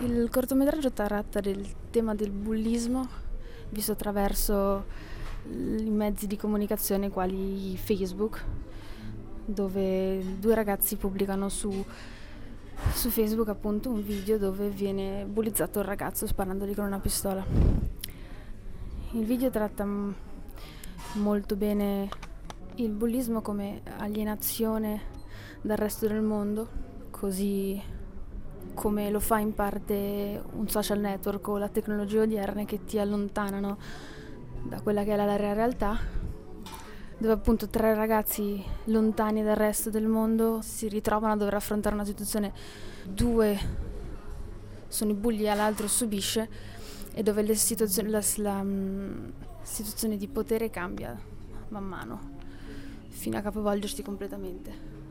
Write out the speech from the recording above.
Il cortometraggio tratta del tema del bullismo visto attraverso i mezzi di comunicazione quali Facebook, dove due ragazzi pubblicano su, su Facebook appunto un video dove viene bullizzato il ragazzo sparandogli con una pistola. Il video tratta molto bene il bullismo come alienazione dal resto del mondo, così come lo fa in parte un social network o la tecnologia odierna che ti allontanano da quella che è la realtà, dove appunto tre ragazzi lontani dal resto del mondo si ritrovano a dover affrontare una situazione, due sono i bulli e l'altro subisce e dove la, la, um, situazione di potere cambia man mano fino a capovolgersi completamente.